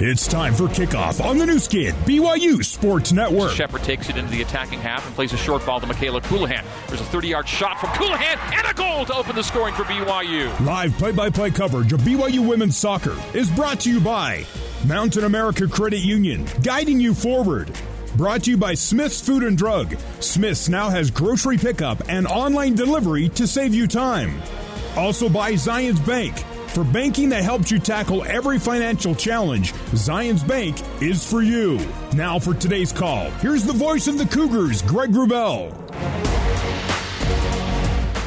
It's time for kickoff on the Nu Skin, BYU Sports Network. Shepard takes it into the attacking half and plays a short ball to Michaela Colohan. There's a 30 yard shot from Colohan and a goal to open the scoring for BYU. Live play by play coverage of BYU women's soccer is brought to you by Mountain America Credit Union, guiding you forward. Brought to you by Smith's Food and Drug. Smith's now has grocery pickup and online delivery to save you time. Also by Zions Bank. For banking that helps you tackle every financial challenge, Zions Bank is for you. Now for today's call, here's the voice of the Cougars, Greg Wrubell.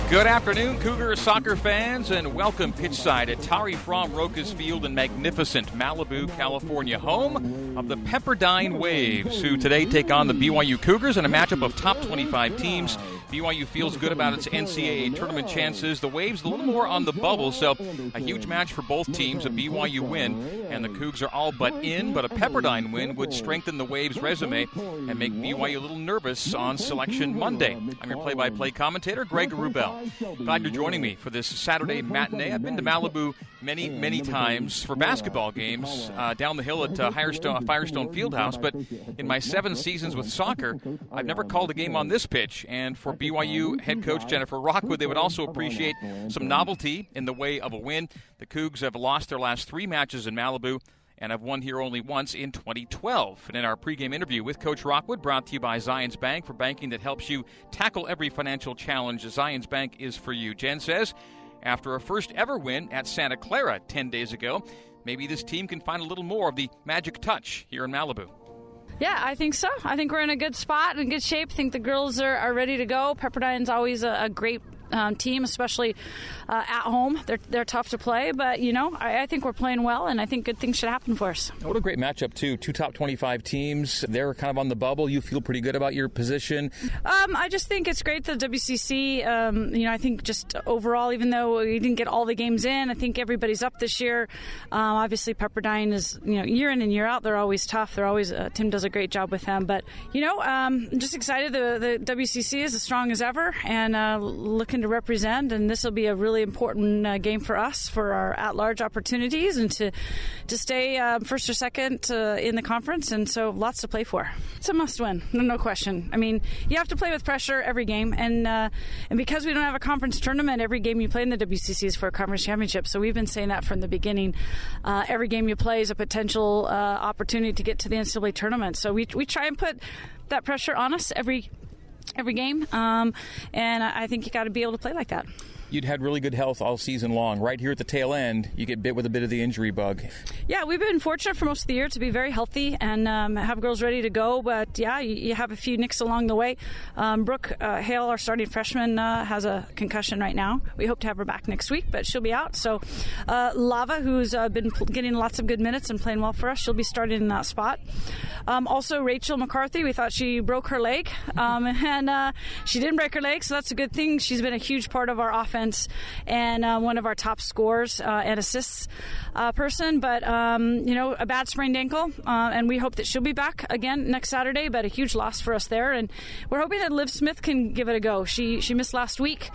Good afternoon, Cougar soccer fans, and welcome pitchside at Tari Frahm Rokus Field in magnificent Malibu, California, home of the Pepperdine Waves, who today take on the BYU Cougars in a matchup of top 25 teams. BYU feels good about its NCAA tournament chances. The Waves a little more on the bubble, so a huge match for both teams. A BYU win, and the Cougs are all but in, but a Pepperdine win would strengthen the Waves' resume and make BYU a little nervous on Selection Monday. I'm your play-by-play commentator, Greg Wrubell. Glad you're joining me for this Saturday matinee. I've been to Malibu many, many times for basketball games uh, down the hill at uh, Firestone, Firestone Fieldhouse, but in my seven seasons with soccer, I've never called a game on this pitch. And for BYU head coach Jennifer Rockwood, they would also appreciate some novelty in the way of a win. The Cougs have lost their last three matches in Malibu and have won here only once in 2012. And in our pregame interview with Coach Rockwood, brought to you by Zions Bank for banking that helps you tackle every financial challenge, Zions Bank is for you. Jen says, after a first ever win at Santa Clara 10 days ago, maybe this team can find a little more of the magic touch here in Malibu. Yeah, I think so. I think we're in a good spot, in good shape. I think the girls are, are ready to go. Pepperdine's always a, a great um, team, especially uh, at home. They're, they're tough to play, but, you know, I, I, think we're playing well, and I think good things should happen for us. What a great matchup, too. Two top 25 teams. They're kind of on the bubble. You feel pretty good about your position? Um, I just think it's great that WCC, um, you know, I think just overall, even though we didn't get all the games in, I think everybody's up this year. Um, obviously, Pepperdine is, you know, year in and year out, they're always tough. They're always, uh, Tim does a great job with them. But, you know, um, I'm just excited. The, the WCC is as strong as ever and uh, looking to represent, and this will be a really important uh, game for us for our at-large opportunities and to to stay uh, first or second uh, in the conference. And so, lots to play for. It's a must-win, no, no question. I mean, you have to play with pressure every game, and uh, and because we don't have a conference tournament, every game you play in the WCC is for a conference championship. So we've been saying that from the beginning. Uh, every game you play is a potential uh, opportunity to get to the NCAA tournament. So we we try and put that pressure on us every every game. Um, and I think you got to be able to play like that you'd had really good health all season long. Right here at the tail end, you get bit with a bit of the injury bug. Yeah, we've been fortunate for most of the year to be very healthy and um, have girls ready to go. But yeah, you, you, have a few nicks along the way. Um, Brooke uh, Hale, our starting freshman, uh, has a concussion right now. We hope to have her back next week, but she'll be out. So uh, Lava, who's uh, been getting lots of good minutes and playing well for us, she'll be starting in that spot. Um, also, Rachel McCarthy, we thought she broke her leg, um, and uh, she didn't break her leg, so that's a good thing. She's been a huge part of our offense and uh, one of our top scores uh, and assists uh, person. But, um, you know, a bad sprained ankle, uh, and we hope that she'll be back again next Saturday, but a huge loss for us there. And we're hoping that Liv Smith can give it a go. She, she missed last week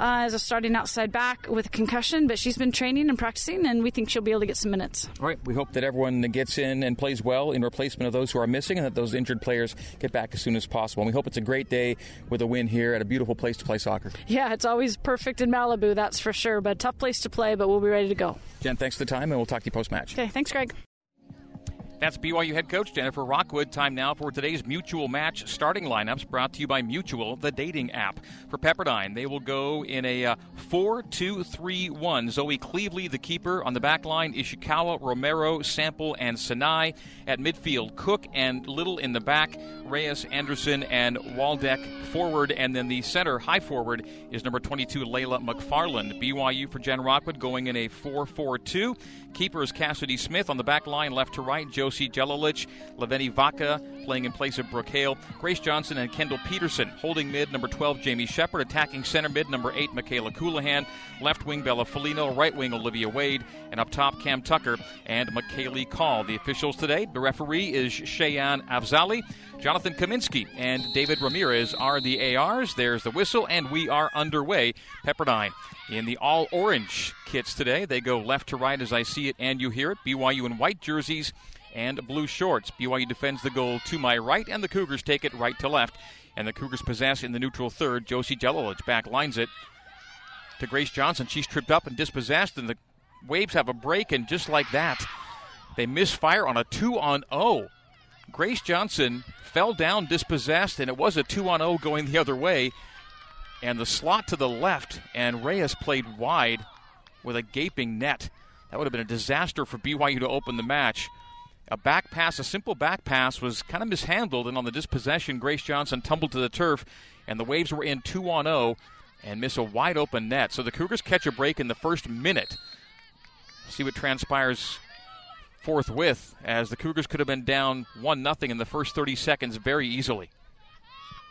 uh, as a starting outside back with a concussion, but she's been training and practicing, and we think she'll be able to get some minutes. All right. We hope that everyone gets in and plays well in replacement of those who are missing and that those injured players get back as soon as possible. And we hope it's a great day with a win here at a beautiful place to play soccer. Yeah, it's always perfect in Malibu, that's for sure, but tough place to play, but we'll be ready to go. Jen, thanks for the time, and we'll talk to you post match. Okay, thanks, Greg. That's BYU head coach Jennifer Rockwood. Time now for today's mutual match starting lineups brought to you by Mutual, the dating app. For Pepperdine, they will go in a uh, 4 2 3 1. Zoe Cleveley, the keeper. On the back line, Ishikawa, Romero, Sample, and Sinai. At midfield, Cook and Little in the back. Reyes, Anderson, and Waldeck forward. And then the center, high forward, is number 22, Layla McFarland. BYU for Jen Rockwood going in a 4 4 2. Keeper is Cassidy Smith. On the back line, left to right, Josie Jelilich, Leveni Vaca playing in place of Brooke Hale, Grace Johnson, and Kendall Peterson. Holding mid, number 12, Jamie Shepard. Attacking center mid, number 8, Michaela Colohan. Left wing, Bella Felino. Right wing, Olivia Wade. And up top, Cam Tucker and McKaylee Call. The officials today, the referee is Cheyenne Avzali. Jonathan Kaminsky and David Ramirez are the ARs. There's the whistle, and we are underway. Pepperdine in the all orange kits today. They go left to right as I see it and you hear it. BYU in white jerseys and blue shorts. BYU defends the goal to my right, and the Cougars take it right to left. And the Cougars possess in the neutral third. Josie Jelilich back lines it to Grace Johnson. She's tripped up and dispossessed, and the Waves have a break, and just like that, they misfire on a 2 on 0. Grace Johnson fell down dispossessed, and it was a 2 on 0 going the other way. And the slot to the left, and Reyes played wide with a gaping net. That would have been a disaster for BYU to open the match. A back pass, a simple back pass, was kind of mishandled, and on the dispossession, Grace Johnson tumbled to the turf, and the Waves were in 2 on 0 and miss a wide open net. So the Cougars catch a break in the first minute. See what transpires forthwith as the Cougars could have been down 1 0 in the first 30 seconds very easily.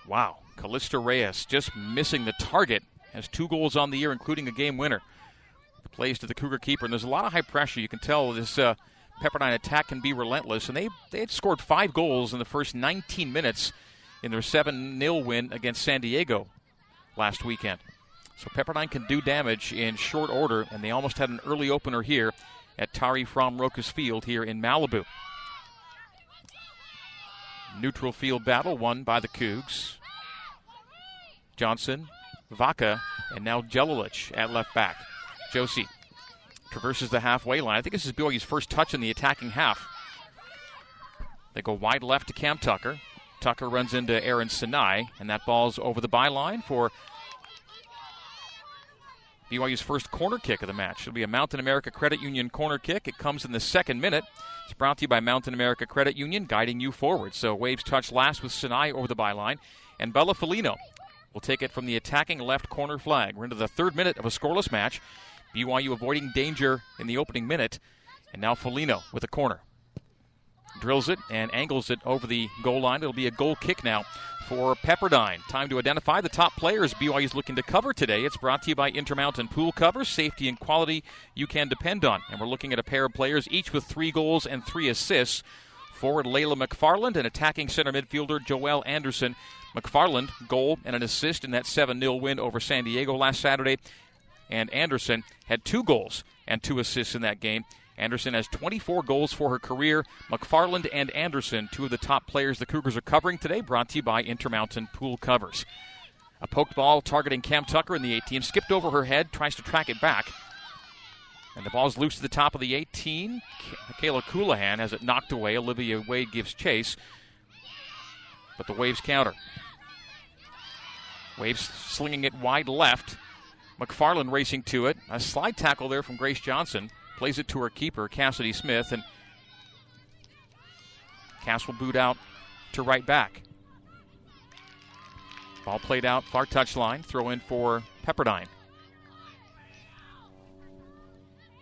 Wow. Callista Reyes just missing the target. Has two goals on the year, including a game winner. Plays to the Cougar keeper, and there's a lot of high pressure. You can tell this uh, Pepperdine attack can be relentless, and they, they had scored five goals in the first 19 minutes in their 7 0 win against San Diego last weekend. So Pepperdine can do damage in short order, and they almost had an early opener here at Tari Frahm Rokus Field here in Malibu. Neutral field battle won by the Cougs. Johnson, Vaca, and now Jelilich at left back. Josie traverses the halfway line. I think this is BYU's first touch in the attacking half. They go wide left to Cam Tucker. Tucker runs into Aaron Sinai, and that ball's over the byline for BYU's first corner kick of the match. It'll be a Mountain America Credit Union corner kick. It comes in the second minute. It's brought to you by Mountain America Credit Union, guiding you forward. So Waves touch last with Sinai over the byline, and Bella Felino will take it from the attacking left corner flag. We're into the third minute of a scoreless match. BYU avoiding danger in the opening minute, and now Felino with a corner. Drills it and angles it over the goal line. It'll be a goal kick now for Pepperdine. Time to identify the top players BYU is looking to cover today. It's brought to you by Intermountain Pool Covers, safety and quality you can depend on. And we're looking at a pair of players, each with three goals and three assists. Forward Layla McFarland and attacking center midfielder Joelle Anderson. McFarland, goal and an assist in that 7 0 win over San Diego last Saturday. And Anderson had two goals and two assists in that game. Anderson has 24 goals for her career. McFarland and Anderson, two of the top players the Cougars are covering today, brought to you by Intermountain Pool Covers. A poked ball targeting Cam Tucker in the 18, skipped over her head, tries to track it back. And the ball's loose to the top of the 18. Michaela Colohan has it knocked away. Olivia Wade gives chase. But the Waves counter. Waves slinging it wide left. McFarland racing to it. A slide tackle there from Grace Johnson. Plays it to her keeper, Cassidy Smith, and Cass will boot out to right back. Ball played out, far touchline. Throw in for Pepperdine.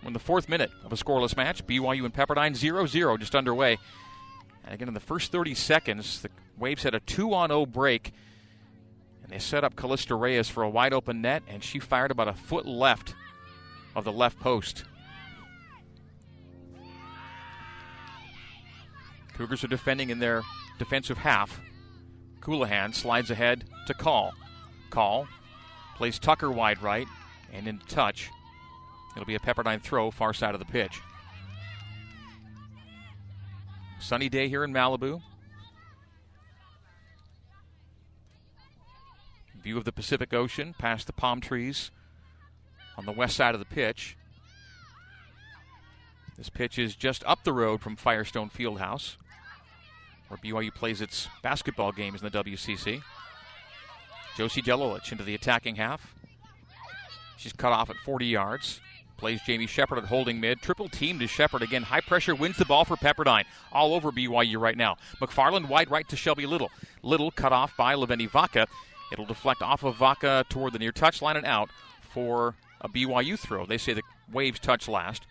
in the fourth minute of a scoreless match, BYU and Pepperdine 0 0 just underway. And again, in the first 30 seconds, the Waves had a 2 on 0 break. And they set up Callista Reyes for a wide open net, and she fired about a foot left of the left post. Cougars are defending in their defensive half. Colohan slides ahead to Call. Call plays Tucker wide right and in touch. It'll be a Pepperdine throw far side of the pitch. Sunny day here in Malibu. View of the Pacific Ocean past the palm trees on the west side of the pitch. This pitch is just up the road from Firestone Fieldhouse where BYU plays its basketball games in the WCC. Josie Jelilich into the attacking half. She's cut off at 40 yards. Plays Jamie Shepard at holding mid. Triple team to Shepard again. High pressure wins the ball for Pepperdine. All over BYU right now. McFarland wide right to Shelby Little. Little cut off by Leveni Vaca. It'll deflect off of Vaca toward the near touch line and out for a BYU throw. They say the Waves touch last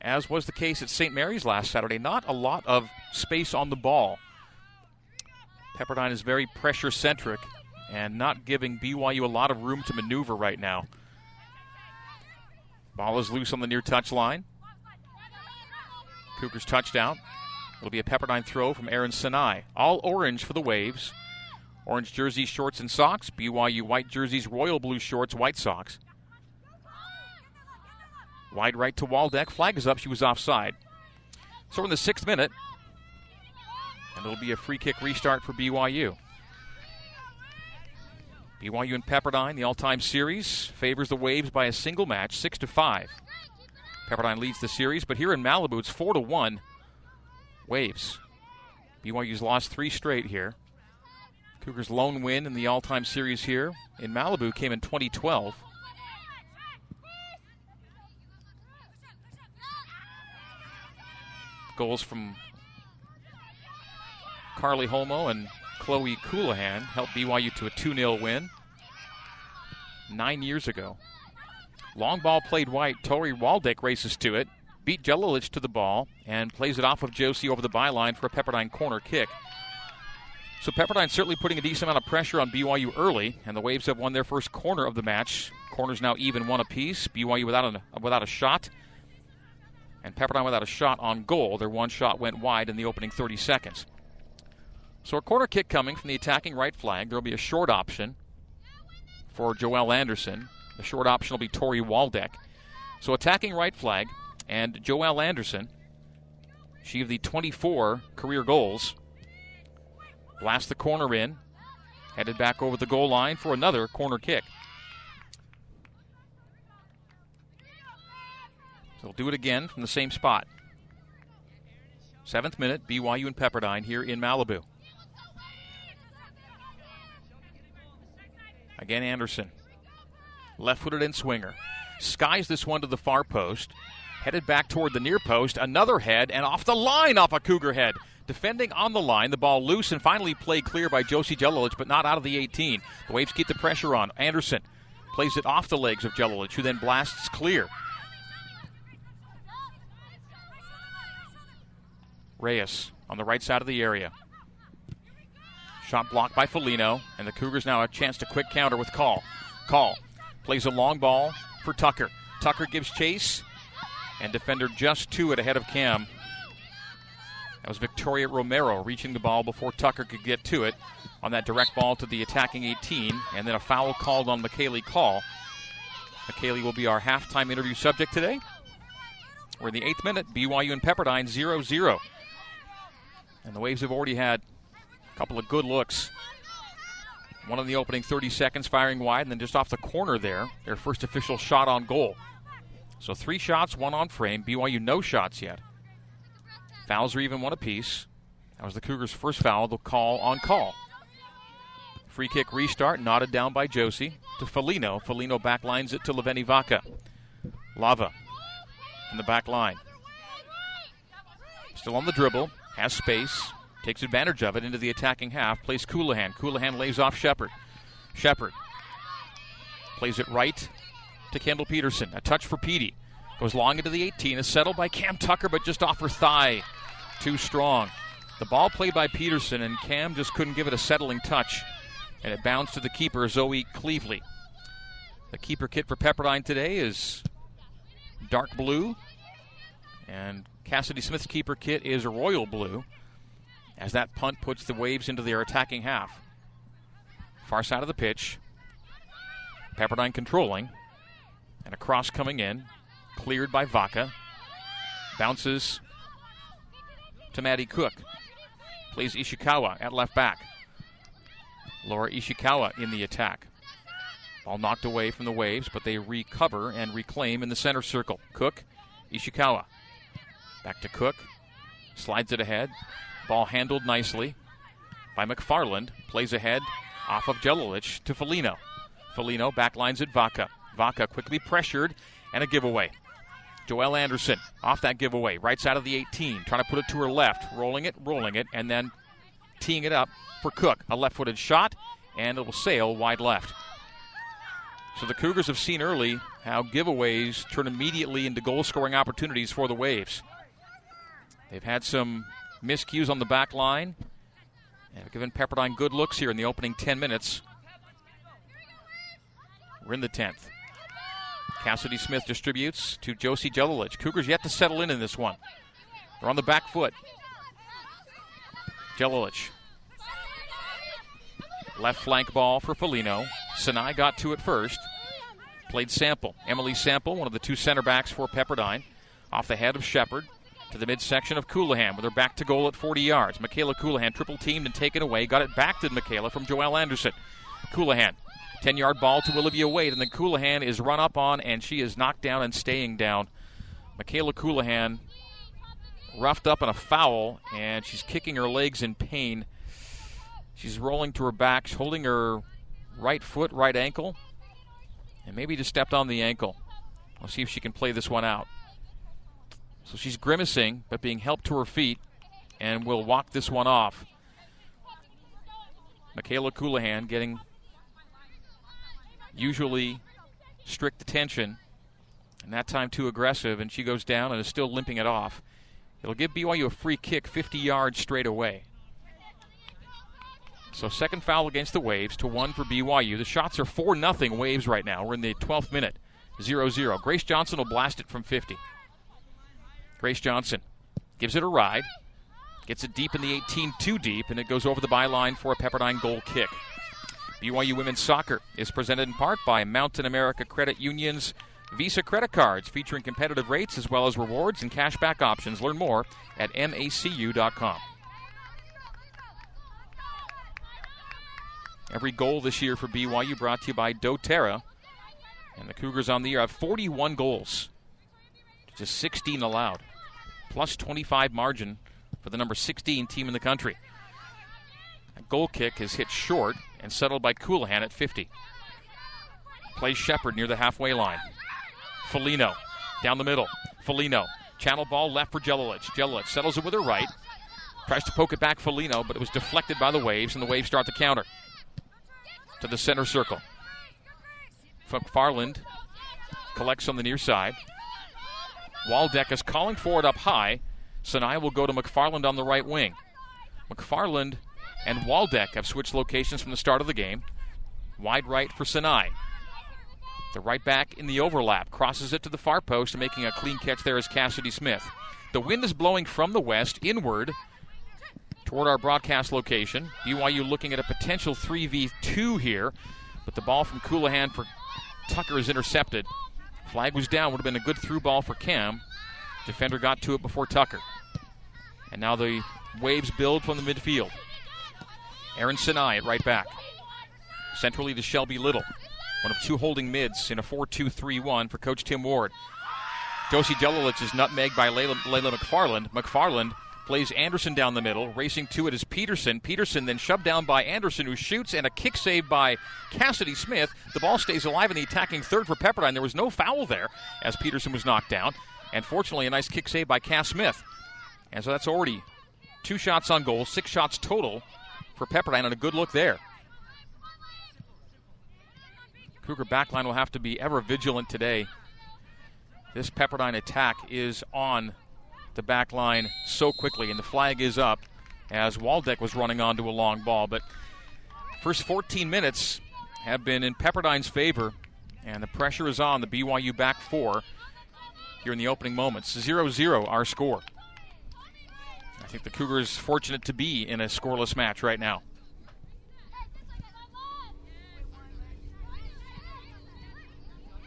as was the case at St. Mary's last Saturday. Not a lot of space on the ball. Pepperdine is very pressure centric and not giving BYU a lot of room to maneuver right now. Ball is loose on the near touch line. Cougars touchdown. It'll be a Pepperdine throw from Aaron Sinai. All orange for the Waves. Orange jerseys, shorts, and socks. BYU white jerseys, royal blue shorts, white socks. Wide right to Waldeck. Flag is up. She was offside. So in the sixth minute, and it'll be a free kick restart for BYU. BYU and Pepperdine, the all-time series, favors the Waves by a single match, six to five. Pepperdine leads the series, but here in Malibu, it's four to one. Waves. BYU's lost three straight here. Cougars' lone win in the all-time series here in Malibu came in 2012. Goals from Carly Holmo and Chloe Coulihan helped BYU to a 2 0 win nine years ago. Long ball played white. Tori Waldeck races to it, beat Jelilich to the ball, and plays it off of Josie over the byline for a Pepperdine corner kick. So Pepperdine certainly putting a decent amount of pressure on BYU early, and the Waves have won their first corner of the match. Corners now even one apiece. BYU without a, without a shot, and Pepperdine without a shot on goal. Their one shot went wide in the opening 30 seconds. So a corner kick coming from the attacking right flag. There will be a short option for Joelle Anderson. The short option will be Tori Waldeck. So attacking right flag and Joelle Anderson, she of the 24 career goals, blast the corner in, headed back over the goal line for another corner kick. So they'll do it again from the same spot. Seventh minute, BYU and Pepperdine here in Malibu. Again, Anderson. Left footed and swinger. Skies this one to the far post. Headed back toward the near post. Another head and off the line off a Cougar head. Defending on the line, the ball loose and finally played clear by Josie Jelilich, but not out of the 18. The Waves keep the pressure on. Anderson plays it off the legs of Jelilich, who then blasts clear. Reyes on the right side of the area. Shot blocked by Felino, and the Cougars now a chance to quick counter with Call. Call plays a long ball for Tucker. Tucker gives chase, and defender just to it ahead of Cam. That was Victoria Romero reaching the ball before Tucker could get to it on that direct ball to the attacking 18, and then a foul called on McKaylee Call. McKaylee will be our halftime interview subject today. We're in the eighth minute, BYU and Pepperdine 0 0. And the Waves have already had a couple of good looks. One in the opening 30 seconds, firing wide, and then just off the corner there, their first official shot on goal. So three shots, one on frame. BYU no shots yet. Fouls are even one apiece. That was the Cougars' first foul. The call on call. Free kick restart, knotted down by Josie to Felino. Felino backlines it to Leveni Vaca. Lava in the back line. Still on the dribble, has space, takes advantage of it into the attacking half, plays Colohan. Colohan lays off Shepard. Shepard plays it right to Kendall Peterson. A touch for Petey. Goes long into the 18, is settled by Cam Tucker, but just off her thigh. Too strong. The ball played by Peterson, and Cam just couldn't give it a settling touch. And it bounced to the keeper, Zoe Cleveley. The keeper kit for Pepperdine today is dark blue, and Cassidy Smith's keeper kit is royal blue as that punt puts the Waves into their attacking half. Far side of the pitch. Pepperdine controlling. And a cross coming in. Cleared by Vaca. Bounces to Maddie Cook. Plays Ishikawa at left back. Laura Ishikawa in the attack. Ball knocked away from the Waves, but they recover and reclaim in the center circle. Cook, Ishikawa. Back to Cook. Slides it ahead. Ball handled nicely by McFarland. Plays ahead off of Jelilich to Felino. Felino backlines at Vaca. Vaca quickly pressured and a giveaway. Joelle Anderson off that giveaway, right side of the 18, trying to put it to her left, rolling it, rolling it, and then teeing it up for Cook. A left footed shot, and it will sail wide left. So the Cougars have seen early how giveaways turn immediately into goal scoring opportunities for the Waves. They've had some miscues on the back line. And given Pepperdine good looks here in the opening 10 minutes. We're in the 10th. Cassidy Smith distributes to Josie Jelilich. Cougars yet to settle in in this one. They're on the back foot. Jelilich. Left flank ball for Felino. Sinai got to it first. Played Sample. Emily Sample, one of the two center backs for Pepperdine. Off the head of Shepard. to the midsection of Colohan with her back to goal at 40 yards. Michaela Colohan triple teamed and taken away. Got it back to Michaela from Joelle Anderson. Colohan, 10 yard ball to Olivia Wade, and then Colohan is run up on and she is knocked down and staying down. Michaela Colohan roughed up in a foul, and she's kicking her legs in pain. She's rolling to her back, she's holding her right foot, right ankle, and maybe just stepped on the ankle. We'll see if she can play this one out. So she's grimacing, but being helped to her feet, and will walk this one off. Michaela Colohan getting usually strict attention, and that time too aggressive, and she goes down and is still limping it off. It'll give BYU a free kick 50 yards straight away. So second foul against the Waves to one for BYU. The shots are 4 nothing Waves right now. We're in the 12th minute. 0-0. Grace Johnson will blast it from 50. Grace Johnson gives it a ride. Gets it deep in the 18, too deep, and it goes over the byline for a Pepperdine goal kick. BYU Women's Soccer is presented in part by Mountain America Credit Union's Visa credit cards featuring competitive rates as well as rewards and cashback options. Learn more at macu.com. Every goal this year for BYU brought to you by doTERRA. And the Cougars on the year have 41 goals, just 16 allowed, plus 25 margin for the number 16 team in the country. A goal kick is hit short and settled by Colohan at 50. Plays Shepard near the halfway line. Felino down the middle. Felino. Channel ball left for Jelilich. Jelilich settles it with her right. Tries to poke it back Felino, but it was deflected by the Waves, and the Waves start the counter. To the center circle. McFarland collects on the near side. Waldeck is calling for it up high. Sinai will go to McFarland on the right wing. McFarland and Waldeck have switched locations from the start of the game. Wide right for Sinai. The right back in the overlap crosses it to the far post, making a clean catch there is Cassidy Smith. The wind is blowing from the west inward toward our broadcast location. BYU looking at a potential 3v2 here, but the ball from Colohan for Tucker is intercepted. Flag was down, would have been a good through ball for Cam. Defender got to it before Tucker. And now the Waves build from the midfield. Aaron Sinai at right back. Centrally to Shelby Little. One of two holding mids in a 4 2 3 1 for Coach Tim Ward. Josie Jelilich is nutmegged by Layla, Layla McFarland. McFarland plays Anderson down the middle. Racing to it is Peterson. Peterson then shoved down by Anderson, who shoots, and a kick save by Cassidy Smith. The ball stays alive in the attacking third for Pepperdine. There was no foul there as Peterson was knocked down. And fortunately, a nice kick save by Cass Smith. And so that's already two shots on goal, six shots total for Pepperdine, and a good look there. Cougar backline will have to be ever vigilant today. This Pepperdine attack is on the back line so quickly, and the flag is up as Waldeck was running onto a long ball. But first 14 minutes have been in Pepperdine's favor, and the pressure is on the BYU back four here in the opening moments. 0 0 our score. I think the Cougars fortunate to be in a scoreless match right now.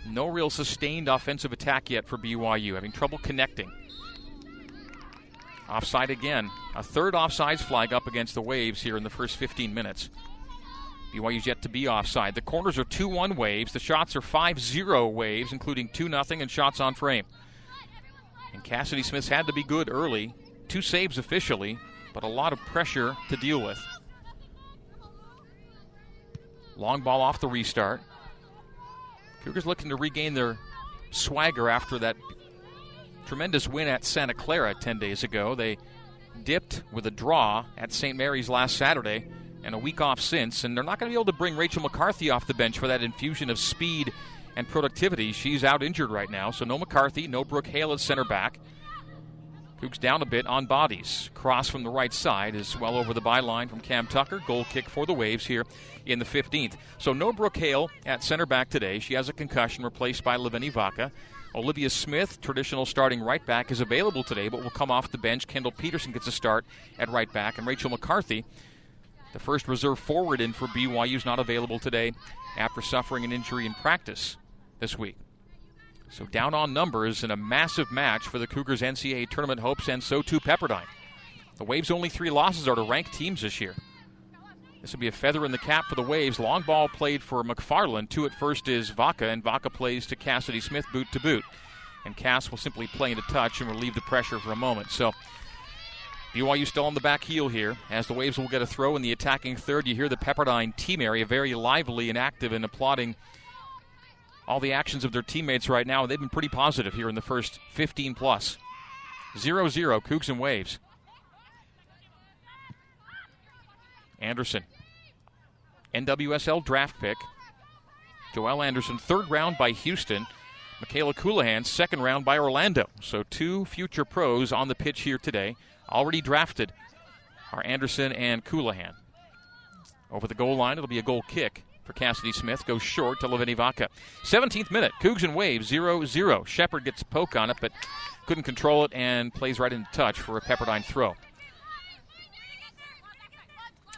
No real sustained offensive attack yet for BYU, having trouble connecting. Offside again. A third offsides flag up against the Waves here in the first 15 minutes. BYU's yet to be offside. The corners are 2 1 Waves. The shots are 5 0 Waves, including 2 0 and shots on frame. And Cassidy Smith's had to be good early. Two saves officially, but a lot of pressure to deal with. Long ball off the restart. Cougars looking to regain their swagger after that tremendous win at Santa Clara 10 days ago. They dipped with a draw at St. Mary's last Saturday and a week off since, and they're not going to be able to bring Rachel McCarthy off the bench for that infusion of speed and productivity. She's out injured right now, so no McCarthy, no Brooke Hale at center back. Cougs down a bit on bodies. Cross from the right side is well over the byline from Cam Tucker. Goal kick for the Waves here in the 15th. So no Brooke Hale at center back today. She has a concussion replaced by Leveni Vaca. Olivia Smith, traditional starting right back, is available today, but will come off the bench. Kendall Peterson gets a start at right back, and Rachel McCarthy, the first reserve forward in for BYU, is not available today after suffering an injury in practice this week. So down on numbers in a massive match for the Cougars' NCAA tournament hopes, and so too Pepperdine. The Waves' only three losses are to ranked teams this year. This will be a feather in the cap for the Waves. Long ball played for McFarland. Two at first is Vaca, and Vaca plays to Cassidy Smith, boot to boot. And Cass will simply play into touch and relieve the pressure for a moment. So BYU still on the back heel here as the Waves will get a throw in the attacking third. You hear the Pepperdine team area very lively and active and applauding all the actions of their teammates right now. And they've been pretty positive here in the first 15 plus. 0 0, Cougs and Waves. Anderson, NWSL draft pick. Joelle Anderson, third round by Houston. Michaela Colohan, second round by Orlando. So two future pros on the pitch here today. Already drafted are Anderson and Colohan. Over the goal line, it'll be a goal kick for Cassidy Smith. Goes short to Levini Vaca. 17th minute, Cougs and Waves 0 0. Shepard gets poke on it, but couldn't control it and plays right into touch for a Pepperdine throw.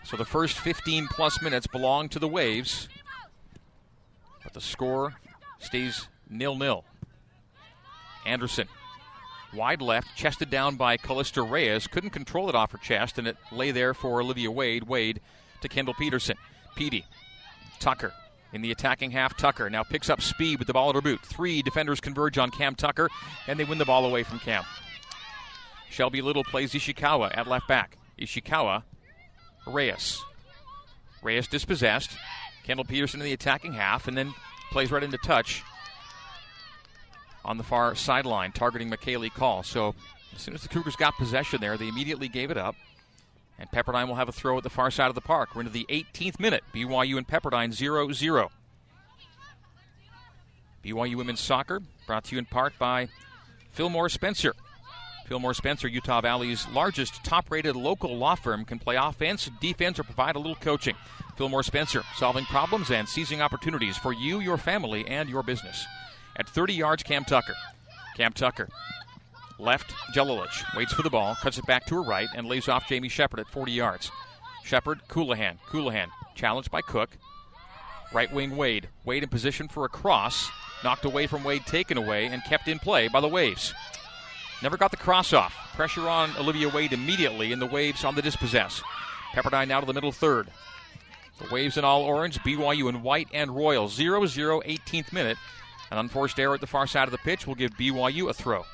So the first 15 plus minutes belong to the Waves, but the score stays nil nil. Anderson, wide left, chested down by Callista Reyes, couldn't control it off her chest, and it lay there for Olivia Wade. Wade to Kendall Peterson. Petey Tucker in the attacking half. Tucker now picks up speed with the ball at her boot. Three defenders converge on Cam Tucker, and they win the ball away from Cam. Shelby Little plays Ishikawa at left back. Ishikawa, Reyes. Reyes dispossessed. Kendall Peterson in the attacking half, and then plays right into touch on the far sideline, targeting McKaylee Call. So as soon as the Cougars got possession there, they immediately gave it up. And Pepperdine will have a throw at the far side of the park. We're into the 18th minute. BYU and Pepperdine 0 0. BYU Women's Soccer brought to you in part by Fillmore Spencer. Fillmore Spencer, Utah Valley's largest top rated local law firm, can play offense, defense, or provide a little coaching. Fillmore Spencer, solving problems and seizing opportunities for you, your family, and your business. At 30 yards, Cam Tucker. Cam Tucker Left, Jelilich waits for the ball, cuts it back to her right, and lays off Jamie Shepard at 40 yards. Shepard, Colohan. Colohan challenged by Cook. Right wing Wade. Wade in position for a cross. Knocked away from Wade, taken away, and kept in play by the Waves. Never got the cross off. Pressure on Olivia Wade immediately, and the Waves on the dispossess. Pepperdine now to the middle third. The Waves in all orange, BYU in white and royal. 0 0, 18th minute. An unforced error at the far side of the pitch will give BYU a throw.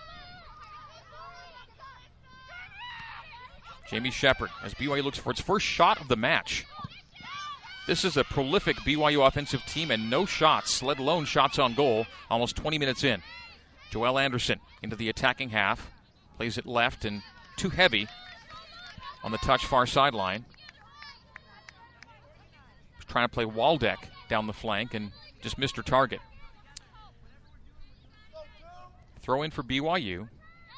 Jamie Shepard as BYU looks for its first shot of the match. This is a prolific BYU offensive team and no shots, let alone shots on goal, almost 20 minutes in. Joelle Anderson into the attacking half, plays it left and too heavy on the touch far sideline. trying to play Waldeck down the flank and just missed her target. Throw in for BYU.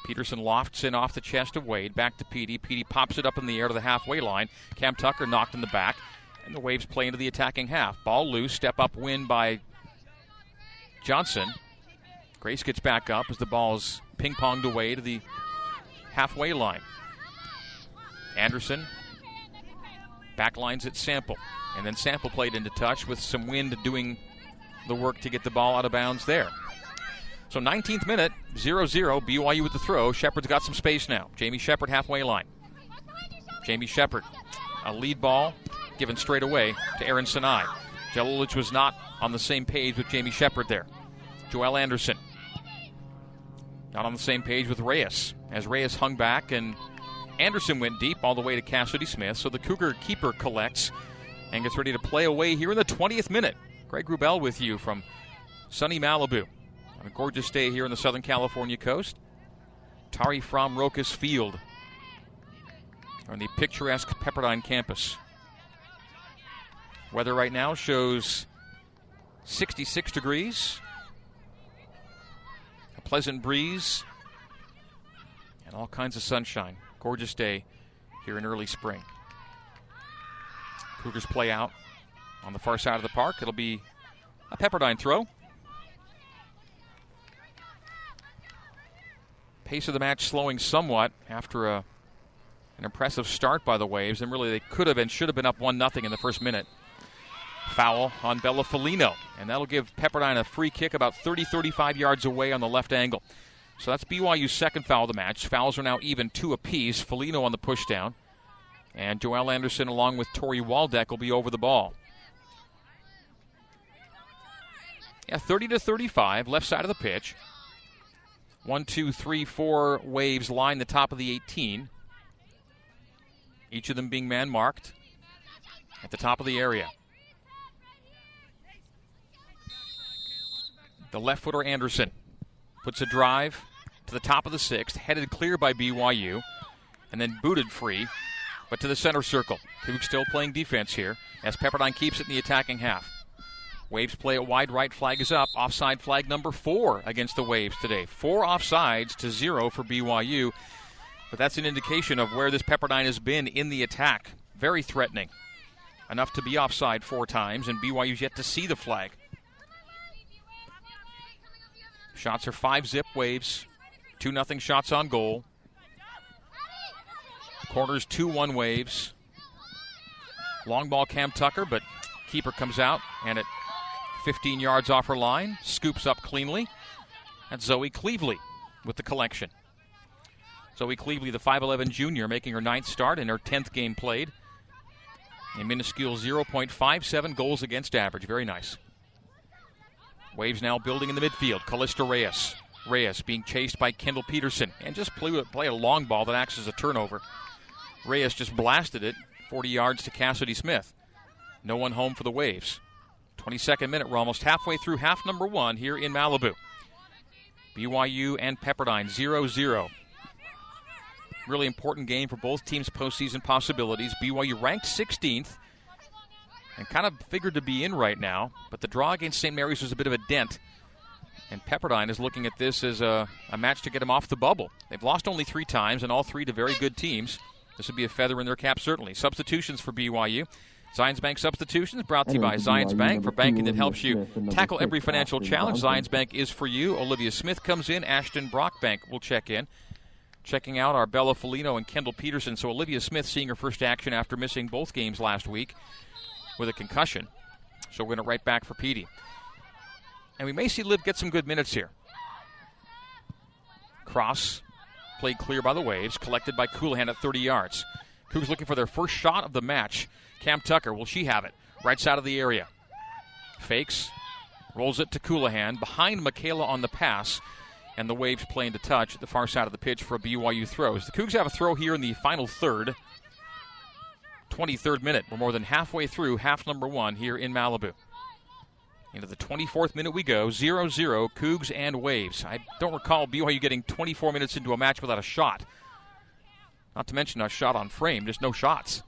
Peterson lofts in off the chest of Wade. Back to Petey. Petey pops it up in the air to the halfway line. Cam Tucker knocked in the back. And the Waves play into the attacking half. Ball loose. Step up win by Johnson. Grace gets back up as the ball is ping ponged away to the halfway line. Anderson backlines at Sample. And then Sample played into touch with some wind doing the work to get the ball out of bounds there. So 19th minute, 0 0, BYU with the throw. Shepard's got some space now. Jamie Shepard, halfway line. Jamie Shepard, a lead ball given straight away to Aaron Sinai. Jelilich was not on the same page with Jamie Shepard there. Joelle Anderson, not on the same page with Reyes, as Reyes hung back and Anderson went deep all the way to Cassidy Smith. So the Cougar keeper collects and gets ready to play away here in the 20th minute. Greg Wrubell with you from sunny Malibu a gorgeous day here on the Southern California coast. Tari Frahm Rokus Field on the picturesque Pepperdine campus. Weather right now shows 66 degrees, a pleasant breeze, and all kinds of sunshine. Gorgeous day here in early spring. Cougars play out on the far side of the park. It'll be a Pepperdine throw. Pace of the match slowing somewhat after a, an impressive start by the Waves, and really they could have and should have been up 1 0 in the first minute. Foul on Bella Felino, and that'll give Pepperdine a free kick about 30 35 yards away on the left angle. So that's BYU's second foul of the match. Fouls are now even two apiece. Felino on the pushdown. And Joelle Anderson, along with Tori Waldeck, will be over the ball. Yeah, 30 to 35, left side of the pitch. One, two, three, four waves line the top of the 18. Each of them being man marked at the top of the area. The left footer Anderson puts a drive to the top of the sixth, headed clear by BYU, and then booted free, but to the center circle. Cougs still playing defense here as Pepperdine keeps it in the attacking half. Waves play a wide right flag is up. Offside flag number four against the Waves today. Four offsides to zero for BYU. But that's an indication of where this Pepperdine has been in the attack. Very threatening. Enough to be offside four times, and BYU's yet to see the flag. Shots are five zip waves, 2 nothing shots on goal. Corners 2 1 waves. Long ball Cam Tucker, but keeper comes out and at 15 yards off her line, scoops up cleanly. That's Zoe Cleveley with the collection. Zoe Cleveley, the 5'11 junior, making her ninth start in her 10th game played. A minuscule 0.57 goals against average. Very nice. Waves now building in the midfield. Callista Reyes. Reyes being chased by Kendall Peterson and just play, play a long ball that acts as a turnover. Reyes just blasted it 40 yards to Cassidy Smith. No one home for the Waves. 22nd minute. We're almost halfway through half number one here in Malibu. BYU and Pepperdine 0 0. Really important game for both teams' postseason possibilities. BYU ranked 16th and kind of figured to be in right now, but the draw against St. Mary's was a bit of a dent. And Pepperdine is looking at this as a, a match to get them off the bubble. They've lost only three times, and all three to very good teams. This would be a feather in their cap, certainly. Substitutions for BYU. Zions Bank substitutions brought to you by Zions Bank for banking that helps you tackle every financial challenge. Zions Bank is for you. Olivia Smith comes in. Ashton Brockbank will check in. Checking out our Bella Felino and Kendall Peterson. So Olivia Smith seeing her first action after missing both games last week with a concussion. So we're going to right back for Petey. And we may see Liv get some good minutes here. Cross played clear by the Waves, collected by Colohan at 30 yards. Cougs looking for their first shot of the match. Cam Tucker, will she have it? Right side of the area. Fakes, rolls it to Colohan, behind Michaela on the pass, and the Waves playing to touch at the far side of the pitch for a BYU throws. The Cougs have a throw here in the final third. 23rd minute. We're more than halfway through half number one here in Malibu. Into the 24th minute we go, 0 0, Cougs and Waves. I don't recall BYU getting 24 minutes into a match without a shot. Not to mention a shot on frame, just no shots.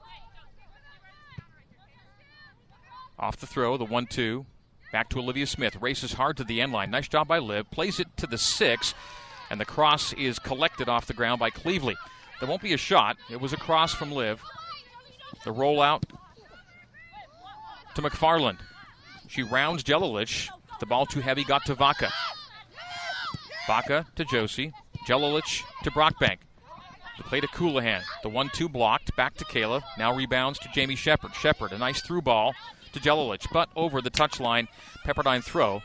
Off the throw, the 1 2. Back to Olivia Smith. Races hard to the end line. Nice job by Liv. Plays it to the 6, and the cross is collected off the ground by Cleveley. There won't be a shot. It was a cross from Liv. The rollout to McFarland. She rounds Jelilich. The ball too heavy got to Vaca. Vaca to Josie. Jelilich to Brockbank. The play to Colohan. The 1 2 blocked. Back to Kayla. Now rebounds to Jamie Shepard. Shepard, a nice through ball to Jelilich, but over the touchline. Pepperdine throw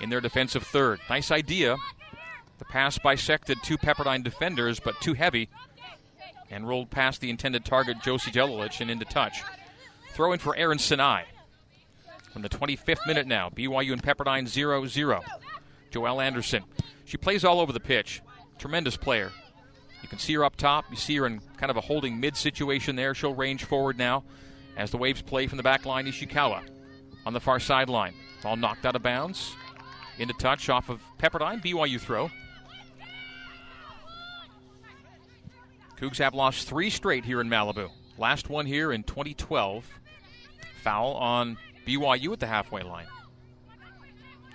in their defensive third. Nice idea. The pass bisected two Pepperdine defenders, but too heavy and rolled past the intended target, Josie Jelilich, and into touch. Throw in for Aaron Sinai. From the 25th minute now, BYU and Pepperdine 0 0. Joelle Anderson. She plays all over the pitch. Tremendous player. You can see her up top. You see her in kind of a holding mid situation there. She'll range forward now as the Waves play from the back line. Ishikawa on the far sideline. Ball knocked out of bounds. Into touch off of Pepperdine. BYU throw. Cougs have lost three straight here in Malibu. Last one here in 2012. Foul on BYU at the halfway line.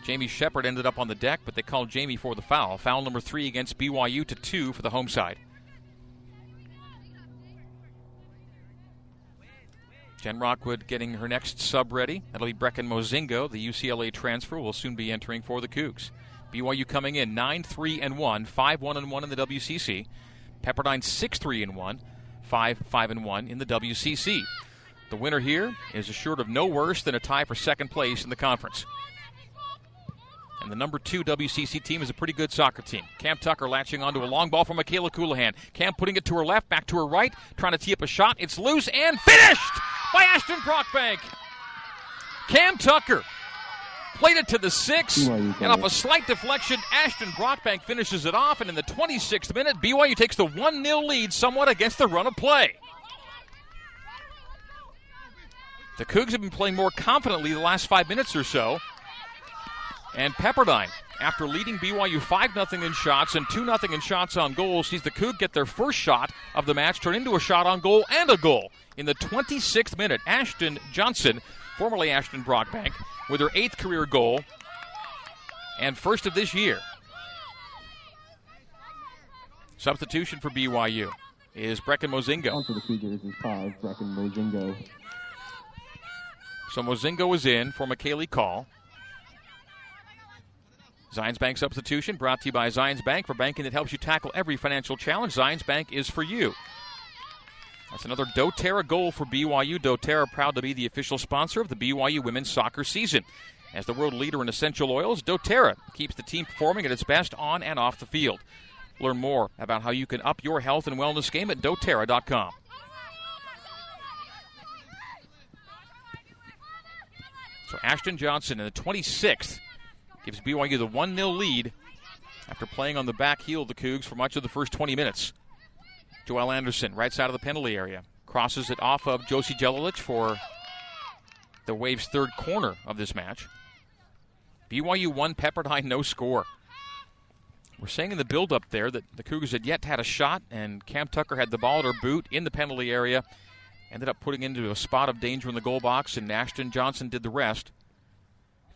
Jamie Shepard ended up on the deck, but they called Jamie for the foul. Foul number three against BYU to two for the home side. Jen Rockwood getting her next sub ready. That'll be Brecken Mozingo, the UCLA transfer, will soon be entering for the Cougs. BYU coming in 9 3 and 1, 5 1 and 1 in the WCC. Pepperdine 6 3 and 1, 5 5 and 1 in the WCC. The winner here is assured of no worse than a tie for second place in the conference. And the number two WCC team is a pretty good soccer team. Cam Tucker latching onto a long ball from Michaela Colohan. Cam putting it to her left, back to her right, trying to tee up a shot. It's loose and finished by Ashton Brockbank. Cam Tucker played it to the six, and off a slight deflection, Ashton Brockbank finishes it off. And in the 26th minute, BYU takes the 1 0 lead somewhat against the run of play. The Cougs have been playing more confidently the last five minutes or so. And Pepperdine, after leading BYU 5 0 in shots and 2 0 in shots on goal, sees the Cougs get their first shot of the match turn into a shot on goal and a goal. In the 26th minute, Ashton Johnson, formerly Ashton Brockbank, with her eighth career goal and first of this year. Substitution for BYU is Brecken Mozingo. On for the Cougars is five, Brecken Mozingo. So Mozingo is in for McKaylee Call. Zions Bank substitution brought to you by Zions Bank for banking that helps you tackle every financial challenge. Zions Bank is for you. That's another doTERRA goal for BYU. doTERRA proud to be the official sponsor of the BYU women's soccer season. As the world leader in essential oils, doTERRA keeps the team performing at its best on and off the field. Learn more about how you can up your health and wellness game at doterra.com. So Ashton Johnson in the 26th gives BYU the 1 0 lead after playing on the back heel of the Cougs for much of the first 20 minutes. Joelle Anderson, right side of the penalty area, crosses it off of Josie Jelilich for the Waves' third corner of this match. BYU one Pepperdine no score. We're saying in the build-up there that the Cougars had yet had a shot, and Cam Tucker had the ball at her boot in the penalty area. Ended up putting into a spot of danger in the goal box, and Ashton Johnson did the rest,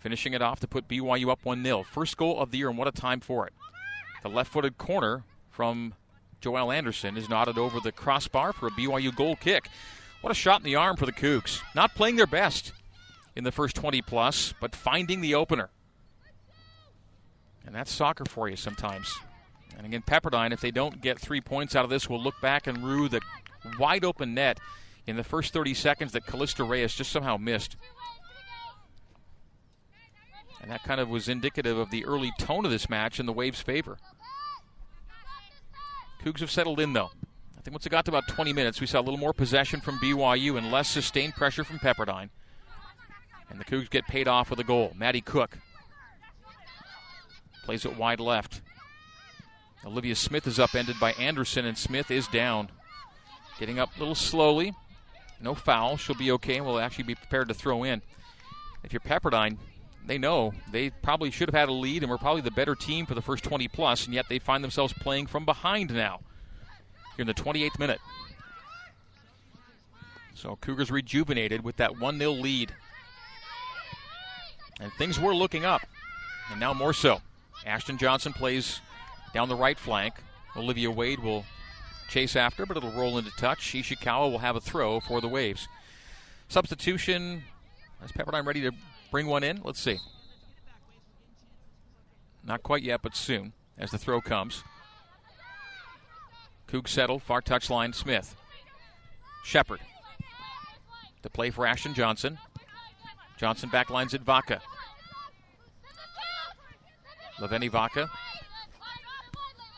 finishing it off to put BYU up 1 0. First goal of the year, and what a time for it. The left footed corner from Joelle Anderson is knotted over the crossbar for a BYU goal kick. What a shot in the arm for the Cougs. Not playing their best in the first 20 plus, but finding the opener. And that's soccer for you sometimes. And again, Pepperdine, if they don't get three points out of this, will look back and rue the wide open net in the first 30 seconds that Callista Reyes just somehow missed. And that kind of was indicative of the early tone of this match in the Waves' favor. Cougs have settled in, though. I think once it got to about 20 minutes, we saw a little more possession from BYU and less sustained pressure from Pepperdine. And the Cougs get paid off with a goal. Maddie Cook plays it wide left. Olivia Smith is upended by Anderson, and Smith is down. Getting up a little slowly. No foul. She'll be okay and will actually be prepared to throw in. If you're Pepperdine, they know they probably should have had a lead and were probably the better team for the first 20 plus, and yet they find themselves playing from behind now. Here in the 28th minute. So Cougars rejuvenated with that 1 0 lead. And things were looking up, and now more so. Ashton Johnson plays down the right flank. Olivia Wade will chase after, but it'll roll into touch. Ishikawa will have a throw for the Waves. Substitution. Is Pepperdine ready to bring one in? Let's see. Not quite yet, but soon as the throw comes. Coug settled, far touch line, Smith. Shepard. The play for Ashton Johnson. Johnson backlines at Vaca. Leveni Vaca.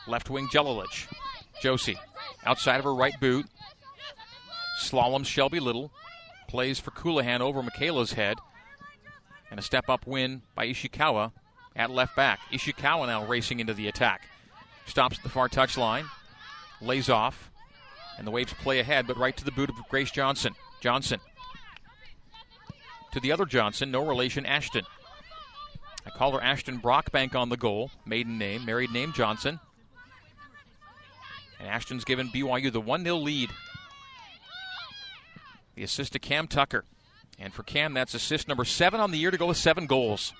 Left wing Jelilich. Josie. Outside of her right boot. Slaloms Shelby Little. Plays for Colohan over Michaela's head. And a step up win by Ishikawa at left back. Ishikawa now racing into the attack. Stops at the far touch line, Lays off. And the Waves play ahead, but right to the boot of Grace Johnson. Johnson. To the other Johnson, no relation, Ashton. I call her Ashton Brockbank on the goal. Maiden name, married name Johnson. And Ashton's given BYU the 1 0 lead. The assist to Cam Tucker. And for Cam, that's assist number seven on the year to go with seven goals.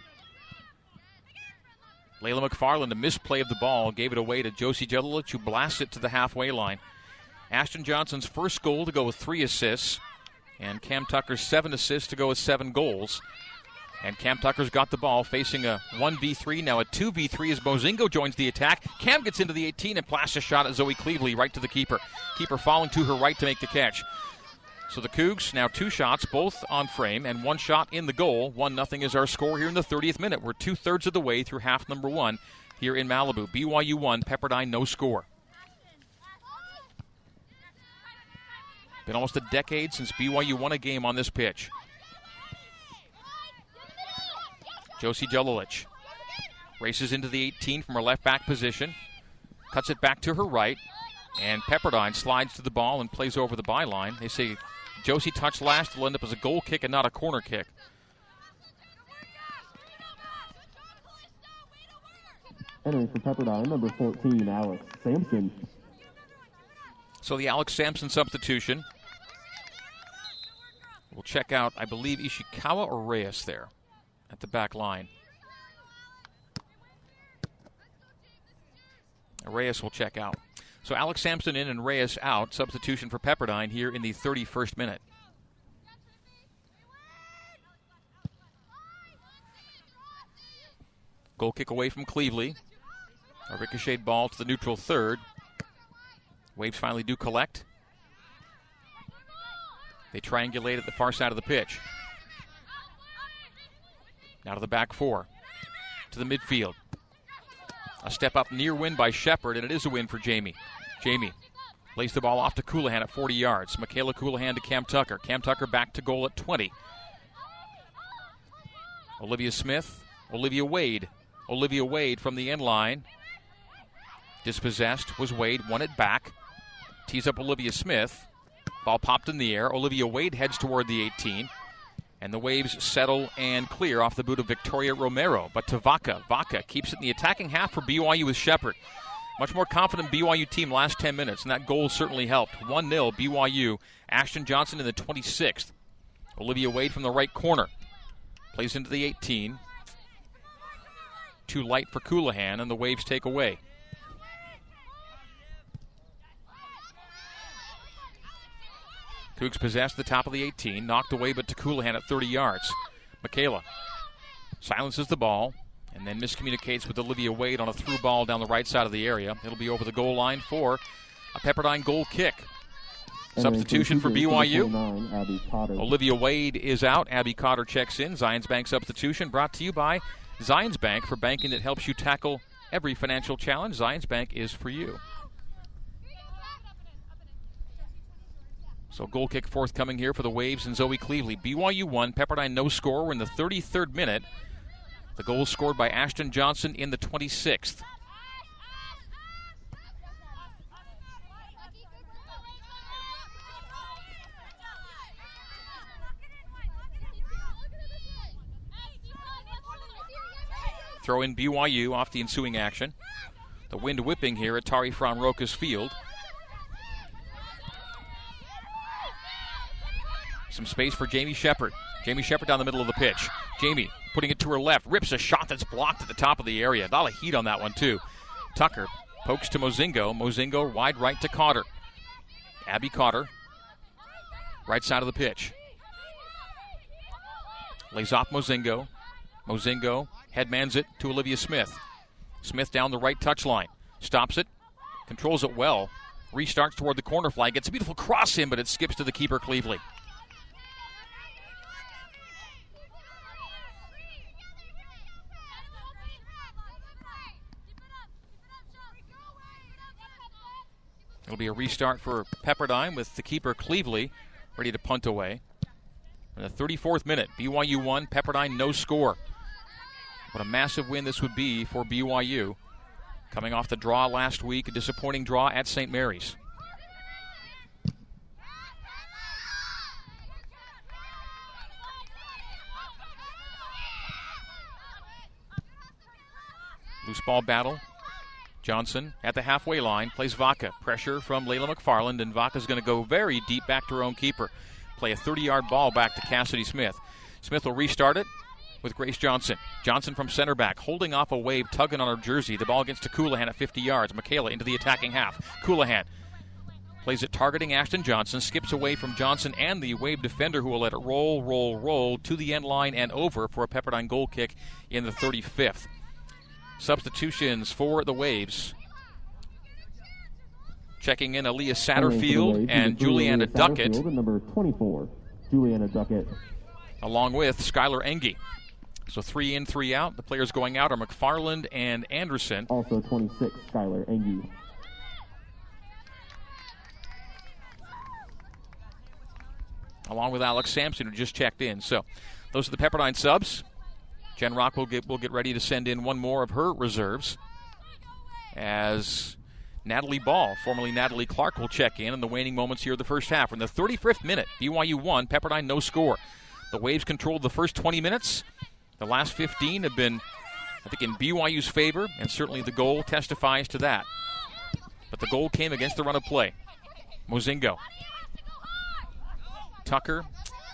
Layla McFarland, a misplay of the ball, gave it away to Josie Jelilich, who blasts it to the halfway line. Ashton Johnson's first goal to go with three assists, and Cam Tucker's seven assists to go with seven goals. And Cam Tucker's got the ball facing a 1v3, now a 2v3 as Mozingo joins the attack. Cam gets into the 18 and blasts a shot at Zoe Cleveley right to the keeper. Keeper falling to her right to make the catch. So the Cougs now two shots, both on frame, and one shot in the goal. One nothing is our score here in the 30th minute. We're two thirds of the way through half number one here in Malibu. BYU one, Pepperdine no score. Been almost a decade since BYU won a game on this pitch. Josie Jelilich races into the 18 from her left back position, cuts it back to her right, and Pepperdine slides to the ball and plays over the byline. They say Josie touched last will end up as a goal kick and not a corner kick. Entering for Pepperdine, number 14, Alex Sampson. So the Alex Sampson substitution. We'll check out, I believe, Ishikawa or Reyes there at the back line. Reyes will check out. So Alex Sampson in and Reyes out. Substitution for Pepperdine here in the 31st minute. Goal kick away from Cleveley. A ricocheted ball to the neutral third. Waves finally do collect. They triangulate at the far side of the pitch. Now to the back four. To the midfield. A step up near win by Shepard, and it is a win for Jamie. Jamie lays the ball off to Colohan at 40 yards. Michaela Colohan to Cam Tucker. Cam Tucker back to goal at 20. Olivia Smith, Olivia Wade. Olivia Wade from the end line. Dispossessed was Wade, won it back. Tees up Olivia Smith. Ball popped in the air. Olivia Wade heads toward the 18. And the waves settle and clear off the boot of Victoria Romero. But to Vaca. Vaca keeps it in the attacking half for BYU with Shepard. Much more confident BYU team last 10 minutes, and that goal certainly helped. 1 0 BYU. Ashton Johnson in the 26th. Olivia Wade from the right corner. Plays into the 18. Too light for Colohan, and the Waves take away. Cougs possessed the top of the 18, knocked away but to Colohan at 30 yards. Michaela silences the ball and then miscommunicates with Olivia Wade on a through ball down the right side of the area. It'll be over the goal line for a Pepperdine goal kick. Substitution for BYU. Olivia Wade is out. Abby Cotter checks in. Zions Bank substitution brought to you by Zions Bank for banking that helps you tackle every financial challenge. Zions Bank is for you. So goal kick forthcoming here for the Waves and Zoe Cleveley. BYU one. Pepperdine no score. We're in the 33rd minute. The goal scored by Ashton Johnson in the 26th. Throw in BYU off the ensuing action. The wind whipping here at Tari Frahm Rokus Field. Some space for Jamie Shepard. Jamie Shepard down the middle of the pitch. Jamie putting it to her left, rips a shot that's blocked at the top of the area. A lot of heat on that one, too. Tucker pokes to Mozingo. Mozingo wide right to Cotter. Abby Cotter, right side of the pitch. Lays off Mozingo. Mozingo headmans it to Olivia Smith. Smith down the right touchline. Stops it. Controls it well. Restarts toward the corner flag. Gets a beautiful cross in, but it skips to the keeper, Cleveley. It'll be a restart for Pepperdine with the keeper Cleveley ready to punt away. In the 34th minute, BYU one, Pepperdine no score. What a massive win this would be for BYU. Coming off the draw last week, a disappointing draw at St. Mary's. Loose ball battle Johnson at the halfway line plays Vaca. Pressure from Layla McFarland, and Vaca's going to go very deep back to her own keeper. Play a 30 yard ball back to Cassidy Smith. Smith will restart it with Grace Johnson. Johnson from center back, holding off a wave, tugging on her jersey. The ball gets to Colohan at 50 yards. Michaela into the attacking half. Colohan plays it targeting Ashton Johnson, skips away from Johnson and the wave defender who will let it roll, roll, roll to the end line and over for a Pepperdine goal kick in the 35th. Substitutions for the Waves. Checking in Aaliyah Satterfield and Juliana Duckett. Number 24, Juliana Duckett. Along with Skylar Engie. So three in, three out. The players going out are McFarland and Anderson. Also 26, Skylar Engie. Along with Alex Sampson, who just checked in. So those are the Pepperdine subs. Jen Rock will get, will get ready to send in one more of her reserves as Natalie Ball, formerly Natalie Clark, will check in in the waning moments here of the first half. In the 35th minute, BYU one, Pepperdine no score. The Waves controlled the first 20 minutes. The last 15 have been, I think, in BYU's favor, and certainly the goal testifies to that. But the goal came against the run of play. Mozingo. Tucker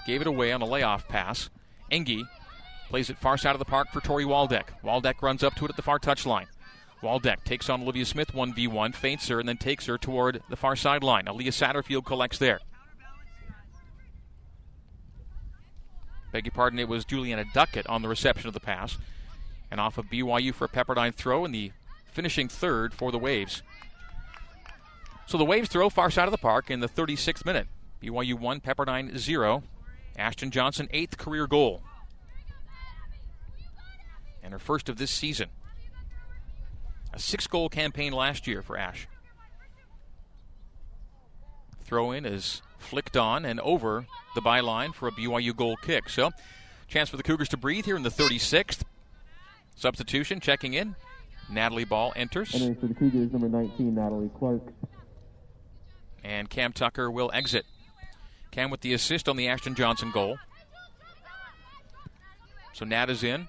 gave it away on a layoff pass. Engie plays it far side of the park for Tori Waldeck. Waldeck runs up to it at the far touchline. Waldeck takes on Olivia Smith 1v1, feints her, and then takes her toward the far sideline. Aaliyah Satterfield collects there. Beg your pardon, it was Juliana Duckett on the reception of the pass. And off of BYU for a Pepperdine throw in the finishing third for the Waves. So the Waves throw far side of the park in the 36th minute. BYU 1, Pepperdine 0. Ashton Johnson, eighth career goal. And her first of this season. A six goal campaign last year for Ash. Throw in is flicked on and over the byline for a BYU goal kick. So, chance for the Cougars to breathe here in the 36th. Substitution checking in. Natalie Ball enters. Entering for the Cougars, number 19, Natalie Clark. And Cam Tucker will exit. Cam with the assist on the Ashton Johnson goal. So Nat is in.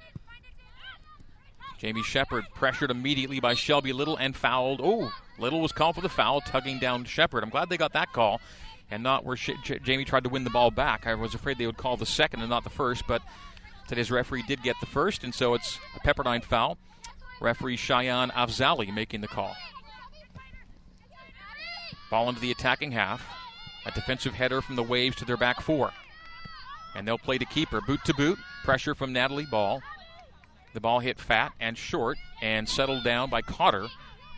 Jamie Shepard pressured immediately by Shelby Little and fouled. Oh, Little was called for the foul, tugging down Shepard. I'm glad they got that call and not where J- Jamie tried to win the ball back. I was afraid they would call the second and not the first, but today's referee did get the first, and so it's a Pepperdine foul. Referee Cheyenne Afzali making the call. Ball into the attacking half. A defensive header from the Waves to their back four. And they'll play to keeper. Boot to boot. Pressure from Natalie Ball. The ball hit fat and short and settled down by Cotter.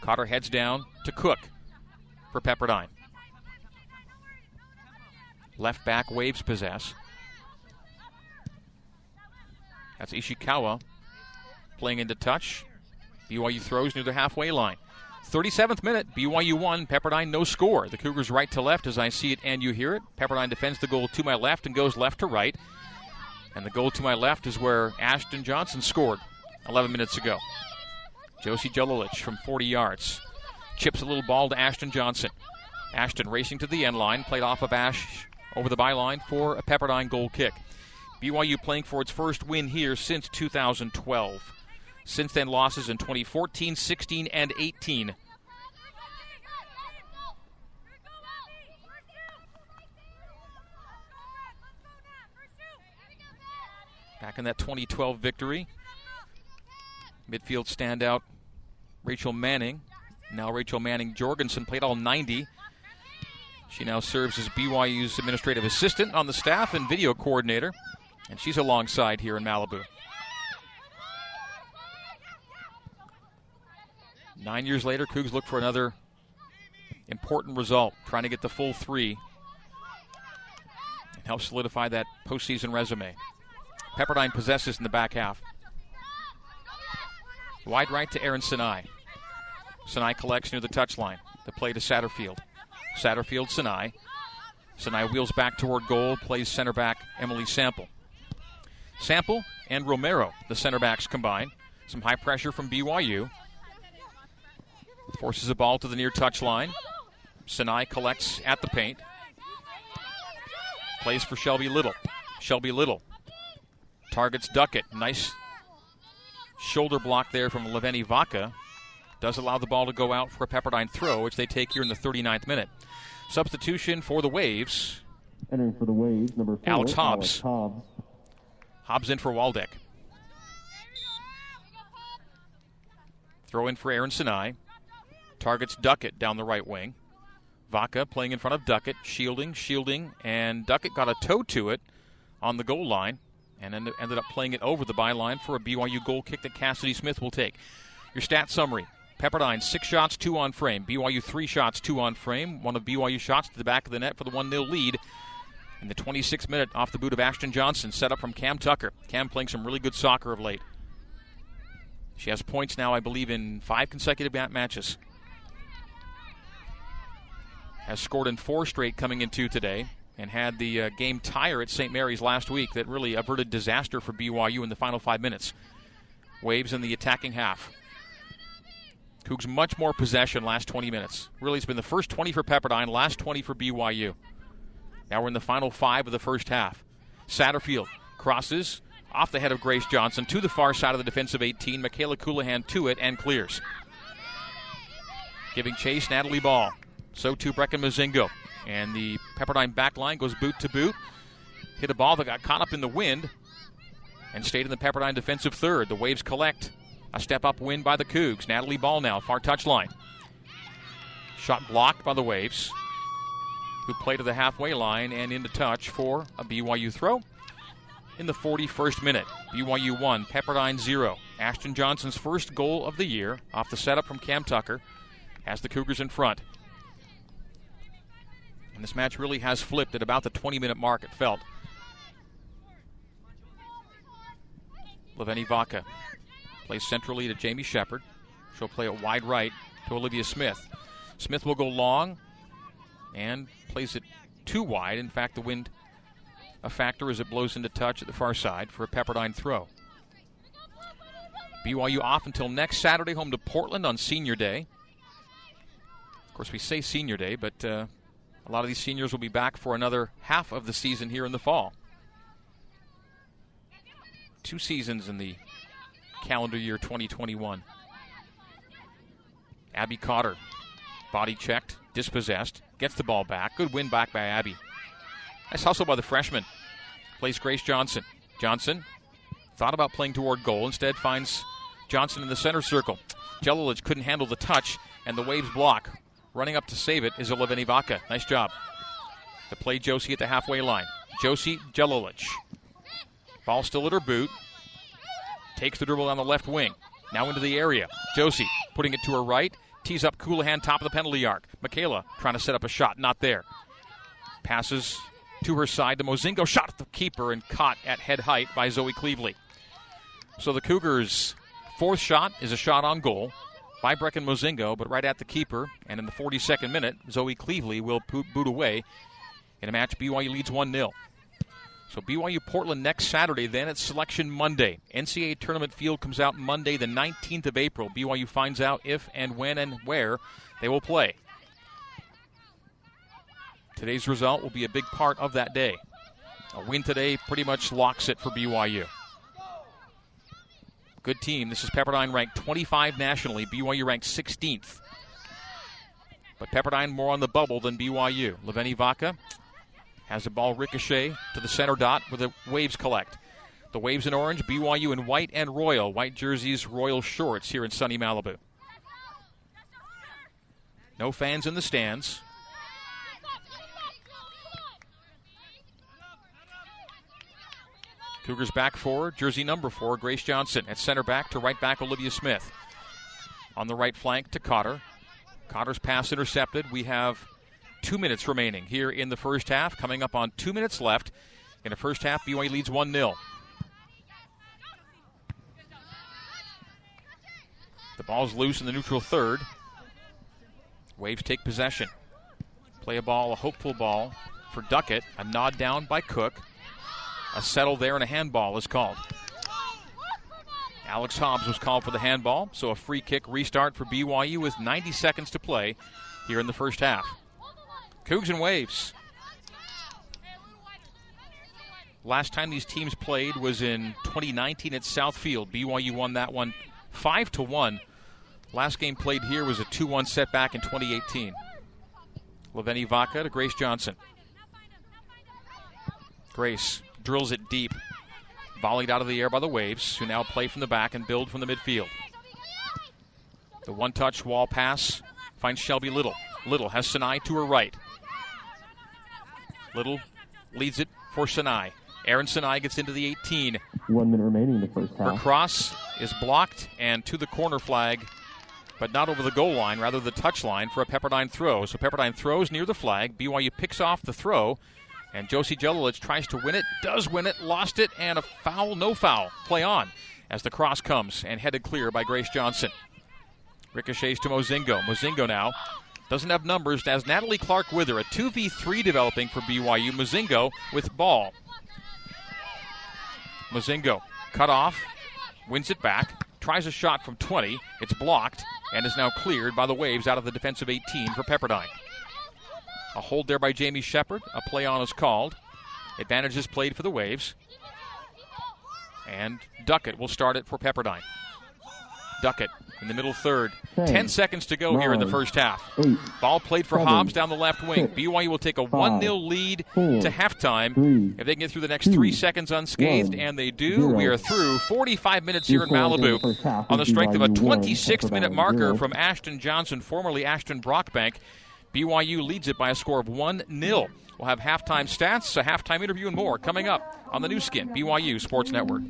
Cotter heads down to Cook for Pepperdine. Left back Waves possess. That's Ishikawa playing into touch. BYU throws near the halfway line. 37th minute, BYU 1, Pepperdine no score. The Cougars right to left as I see it and you hear it. Pepperdine defends the goal to my left and goes left to right. And the goal to my left is where Ashton Johnson scored 11 minutes ago. Josie Jelilich from 40 yards. Chips a little ball to Ashton Johnson. Ashton racing to the end line, played off of Ash over the byline for a Pepperdine goal kick. BYU playing for its first win here since 2012. Since then, losses in 2014, 16, and 18. Back in that 2012 victory, midfield standout Rachel Manning. Now Rachel Manning Jorgensen played all 90. She now serves as BYU's administrative assistant on the staff and video coordinator, and she's alongside here in Malibu. Nine years later, Cougs look for another important result, trying to get the full three and help solidify that postseason resume. Pepperdine possesses in the back half. Wide right to Aaron Sinai. Sinai collects near the touchline. The play to Satterfield. Satterfield, Sinai. Sinai wheels back toward goal, plays center back Emily Sample. Sample and Romero, the center backs combine. Some high pressure from BYU. Forces a ball to the near touchline. Sinai collects at the paint. Plays for Shelby Little. Shelby Little targets Duckett. Nice shoulder block there from Leveni Vaca. Does allow the ball to go out for a Pepperdine throw, which they take here in the 39th minute. Substitution for the Waves. Entering for the Waves, number four, Alex Hobbs. Alex Hobbs. Hobbs in for Waldeck. Throw in for Aaron Sinai. Targets Duckett down the right wing. Vaca playing in front of Duckett, shielding, shielding, and Duckett got a toe to it on the goal line and ended ended up playing it over the byline for a BYU goal kick that Cassidy Smith will take. Your stat summary Pepperdine, six shots, two on frame. BYU, three shots, two on frame. One of BYU shots to the back of the net for the 1 0 lead. In the 26th minute, off the boot of Ashton Johnson, set up from Cam Tucker. Cam playing some really good soccer of late. She has points now, I believe, in five consecutive matches. Has scored in four straight coming into today and had the uh, game tire at St. Mary's last week that really averted disaster for BYU in the final five minutes. Waves in the attacking half. Cougs much more possession last 20 minutes. Really, it's been the first 20 for Pepperdine, last 20 for BYU. Now we're in the final five of the first half. Satterfield crosses off the head of Grace Johnson to the far side of the defensive 18. Michaela Colohan to it and clears. Giving chase, Natalie Ball. So too Brecken Mozingo. And the Pepperdine back line goes boot to boot. Hit a ball that got caught up in the wind and stayed in the Pepperdine defensive third. The Waves collect. A step up win by the Cougs. Natalie Ball now, far touch line. Shot blocked by the Waves, who play to the halfway line and into touch for a BYU throw. In the 41st minute, BYU 1, Pepperdine 0. Ashton Johnson's first goal of the year off the setup from Cam Tucker has the Cougars in front. And this match really has flipped at about the 20 minute mark, it felt. Leveni Vaca plays centrally to Jamie Shepard. She'll play it wide right to Olivia Smith. Smith will go long and plays it too wide. In fact, the wind a factor as it blows into touch at the far side for a Pepperdine throw. BYU off until next Saturday, home to Portland on Senior Day. Of course, we say Senior Day, but uh, a lot of these seniors will be back for another half of the season here in the fall. Two seasons in the calendar year 2021. Abby Cotter, body checked, dispossessed, gets the ball back. Good win back by Abby. Nice hustle by the freshman. Plays Grace Johnson. Johnson thought about playing toward goal, instead finds Johnson in the center circle. Jelilich couldn't handle the touch, and the Waves block. Running up to save it is Oliveni Vaca. Nice job. To play Josie at the halfway line. Josie Jelilich. Ball still at her boot. Takes the dribble on the left wing. Now into the area. Josie putting it to her right. Tees up Colohan, top of the penalty arc. Michaela trying to set up a shot. Not there. Passes to her side. The Mozingo shot at the keeper and caught at head height by Zoe Cleveley. So the Cougars' fourth shot is a shot on goal by Brecken Mozingo, but right at the keeper. And in the 42nd minute, Zoe Cleveley will boot away in a match BYU leads 1 0. So BYU Portland next Saturday, then it's Selection Monday. NCAA tournament field comes out Monday, the 19th of April. BYU finds out if and when and where they will play. Today's result will be a big part of that day. A win today pretty much locks it for BYU. Good team. This is Pepperdine ranked 25 nationally, BYU ranked 16th. But Pepperdine more on the bubble than BYU. Leveni Vaca has the ball ricochet to the center dot where the Waves collect. The Waves in orange, BYU in white and royal. White jerseys, royal shorts here in sunny Malibu. No fans in the stands. Cougars back four, jersey number four, Grace Johnson. At center back to right back, Olivia Smith. On the right flank to Cotter. Cotter's pass intercepted. We have two minutes remaining here in the first half. Coming up on two minutes left in the first half, BYU leads 1 0. The ball's loose in the neutral third. Waves take possession. Play a ball, a hopeful ball for Duckett. A nod down by Cook. A settle there and a handball is called. Alex Hobbs was called for the handball, so a free kick restart for BYU with 90 seconds to play here in the first half. Cougs and Waves. Last time these teams played was in 2019 at Southfield. BYU won that one 5 to 1. Last game played here was a 2 1 setback in 2018. Leveni Vaca to Grace Johnson. Grace drills it deep. Volleyed out of the air by the Waves, who now play from the back and build from the midfield. The one touch wall pass finds Shelby Little. Little has Sinai to her right. Little leads it for Sinai. Aaron Sinai gets into the 18. One minute remaining in the first half. Her cross is blocked and to the corner flag, but not over the goal line, rather the touch line for a Pepperdine throw. So Pepperdine throws near the flag. BYU picks off the throw, and Josie Jelilich tries to win it, does win it, lost it, and a foul, no foul. Play on as the cross comes and headed clear by Grace Johnson. Ricochets to Mozingo. Mozingo now doesn't have numbers as Natalie Clark with her. A 2v3 developing for BYU. Mozingo with ball. Mozingo cut off, wins it back, tries a shot from 20. It's blocked and is now cleared by the Waves out of the defensive 18 for Pepperdine. A hold there by Jamie Shepard. A play on is called. Advantage is played for the Waves. And Duckett will start it for Pepperdine. Duckett in the middle third. Ten, Ten seconds to go nine, here in the first half. Eight, Ball played for seven, Hobbs down the left wing. Six, BYU will take a 1 0 lead four, to halftime. Three, if they can get through the next two, three seconds unscathed, one, and they do, zero. we are through 45 minutes here in Malibu on the strength of a 26 minute marker from Ashton Johnson, formerly Ashton Brockbank. BYU leads it by a score of 1 0. We'll have halftime stats, a halftime interview, and more coming up on the Nu Skin, BYU Sports Network.